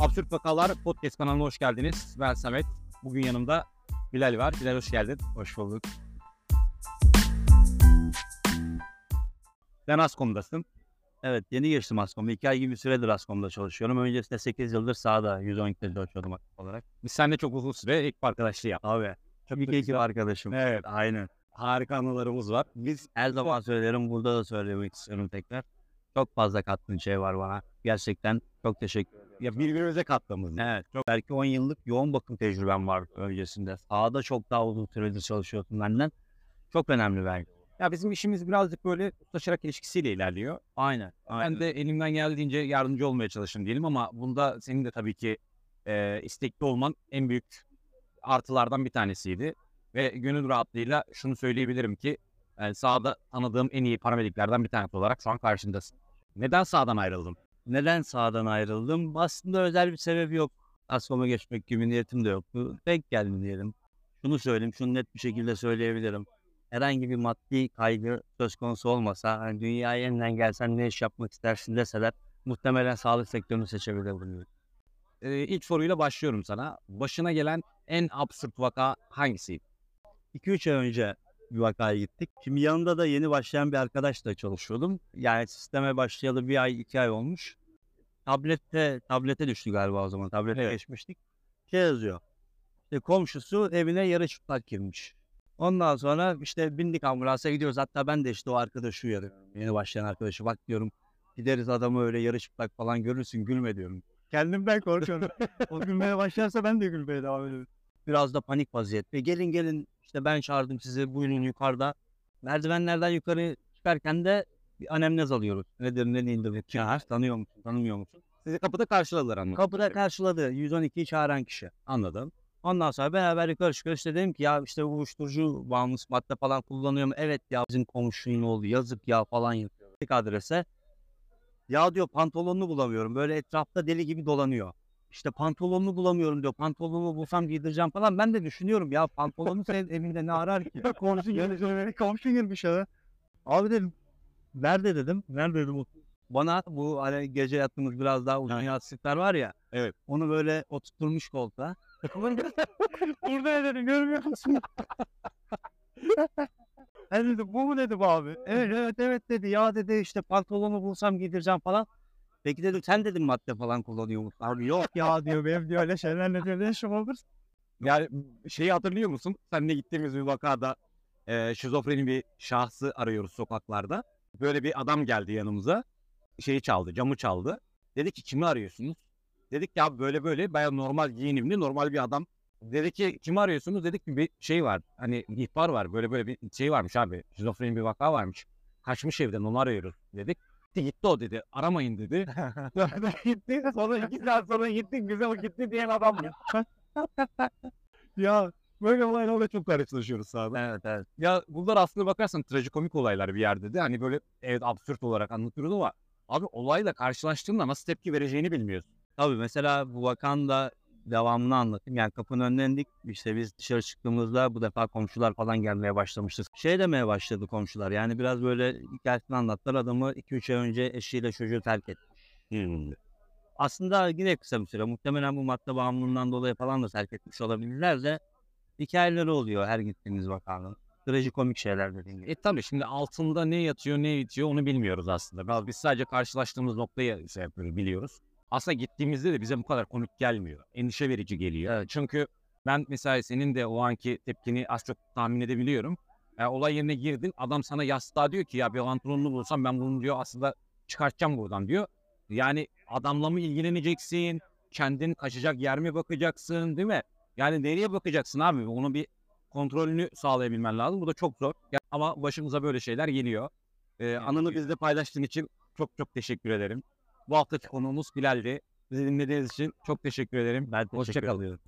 Absürt Vakalar Podcast kanalına hoş geldiniz. Ben Samet. Bugün yanımda Bilal var. Bilal hoş geldin. Hoş bulduk. Sen Askom'dasın. Evet yeni geçtim Askom'a. 2 ay gibi bir süredir Askom'da çalışıyorum. Öncesinde 8 yıldır sahada 112'de çalışıyordum aktif olarak. Biz seninle çok uzun süre ekip arkadaşlığı yaptık. Abi. Çok İlk ekip arkadaşım. Evet. Aynen. Harika anılarımız var. Biz Her zaman söylerim. Burada da söylemek istiyorum tekrar. Çok fazla kattığın şey var bana. Gerçekten çok teşekkür. Ya birbirimize kattığımız. Evet. Çok, belki 10 yıllık yoğun bakım tecrübem var öncesinde. Sahada çok daha uzun süredir çalışıyorsun benden. Çok önemli belki. Ya bizim işimiz birazcık böyle usta çırak ilişkisiyle ilerliyor. Aynen. aynen. Ben de elimden geldiğince yardımcı olmaya çalıştım diyelim ama bunda senin de tabii ki e, istekli olman en büyük artılardan bir tanesiydi. Ve gönül rahatlığıyla şunu söyleyebilirim ki e, sahada tanıdığım en iyi paramediklerden bir tanesi olarak şu an karşındasın. Neden sahadan ayrıldın? Neden sahadan ayrıldım? Aslında özel bir sebebi yok. Askom'a geçmek gibi niyetim de yoktu. Denk geldi diyelim. Şunu söyleyeyim, şunu net bir şekilde söyleyebilirim. Herhangi bir maddi kaygı söz konusu olmasa, hani dünyaya yeniden gelsen ne iş yapmak istersin deseler, muhtemelen sağlık sektörünü seçebilirdim. E, ilk soruyla başlıyorum sana. Başına gelen en absürt vaka hangisiydi? 2-3 ay önce bir vakaya gittik. Şimdi yanında da yeni başlayan bir arkadaşla çalışıyordum. Yani sisteme başlayalı bir ay, iki ay olmuş. Tablette, tablete düştü galiba o zaman. Tablete Evet. geçmiştik. Şey yazıyor. İşte komşusu evine yarı çıplak girmiş. Ondan sonra işte bindik ambulansa gidiyoruz. Hatta ben de işte o arkadaşı uyarıyorum. Yeni başlayan arkadaşı. Bak diyorum gideriz adamı öyle yarı çıplak falan görürsün gülme diyorum. Kendimden korkuyorum. o gülmeye başlarsa ben de gülmeye devam ediyorum. Biraz da panik vaziyette. Gelin gelin işte ben çağırdım sizi buyurun yukarıda. Merdivenlerden yukarı çıkarken de bir anemnez alıyoruz. Nedir ne değildir bu çağır. Tanıyor musun tanımıyor musun? Sizi kapıda karşıladılar anladım. Kapıda karşıladı 112'yi çağıran kişi. Anladım. Ondan sonra beraber yukarı çıkıyoruz. İşte dedim ki ya işte uyuşturucu bağımlısı madde falan kullanıyor mu? Evet ya bizim komşunun oldu yazık ya falan yapıyor. Adrese. Ya diyor pantolonunu bulamıyorum. Böyle etrafta deli gibi dolanıyor. İşte pantolonunu bulamıyorum diyor. Pantolonumu bulsam giydireceğim falan. Ben de düşünüyorum ya pantolonu senin evinde ne arar ki? komşu girmiş. komşu girmiş ha. Abi dedim. Nerede dedim. Nerede dedim. o- Bana bu hani gece yattığımız biraz daha uzun yastıklar var ya. Evet. Onu böyle oturtmuş koltuğa. Burada ne dedim görmüyor musun? ben dedim bu mu dedim abi. Evet evet evet dedi. Ya dedi işte pantolonu bulsam giydireceğim falan. Peki dedim sen dedim madde falan kullanıyor musun? Abi yok ya diyor benim diyor öyle şeylerle diyor ne işim olur? Yani şeyi hatırlıyor musun? Seninle gittiğimiz bir vakada e, şizofreni bir şahsı arıyoruz sokaklarda. Böyle bir adam geldi yanımıza. Şeyi çaldı, camı çaldı. Dedi ki kimi arıyorsunuz? Dedik ya böyle böyle baya normal giyinimli normal bir adam. Dedi ki kimi arıyorsunuz? Dedik ki bir şey var. Hani ihbar var. Böyle böyle bir şey varmış abi. Şizofreni bir vaka varmış. Kaçmış evden onu arıyoruz dedik. Gitti, gitti o dedi. Aramayın dedi. gitti. Sonra iki saat sonra gitti. Güzel gitti diyen adam. ya böyle olaylarla çok karşılaşıyoruz sahada. Evet evet. Ya bunlar aslında bakarsan trajikomik olaylar bir yerde de. Hani böyle evet absürt olarak anlatıyoruz ama abi olayla karşılaştığında nasıl tepki vereceğini bilmiyorsun. Tabii mesela bu vakanın da devamını anlatayım. Yani kapının önüne indik. İşte biz dışarı çıktığımızda bu defa komşular falan gelmeye başlamıştı. Şey demeye başladı komşular. Yani biraz böyle hikayesini anlattılar. Adamı 2-3 ay önce eşiyle çocuğu terk etti. Aslında yine kısa bir süre. Muhtemelen bu madde bağımlılığından dolayı falan da terk etmiş olabilirler de hikayeleri oluyor her gittiğimiz vakanın. Trajikomik şeyler dediğim gibi. E tabii şimdi altında ne yatıyor ne bitiyor onu bilmiyoruz aslında. Biz sadece karşılaştığımız noktayı şey yapıyoruz, biliyoruz. Aslında gittiğimizde de bize bu kadar komik gelmiyor. Endişe verici geliyor. Evet. Çünkü ben mesela senin de o anki tepkini az çok tahmin edebiliyorum. E, olay yerine girdin adam sana yastığa diyor ki ya bir pantolonunu bulsam ben bunu diyor aslında çıkartacağım buradan diyor. Yani adamla mı ilgileneceksin? Kendin kaçacak yer mi bakacaksın değil mi? Yani nereye bakacaksın abi? Onu bir kontrolünü sağlayabilmen lazım. Bu da çok zor. Ya, ama başımıza böyle şeyler geliyor. Ee, anını bizle paylaştığın için çok çok teşekkür ederim. Bu haftaki konuğumuz Bilal'di. Bizi dinlediğiniz için çok teşekkür ederim. Ben teşekkür Hoşça kal. ediyorum.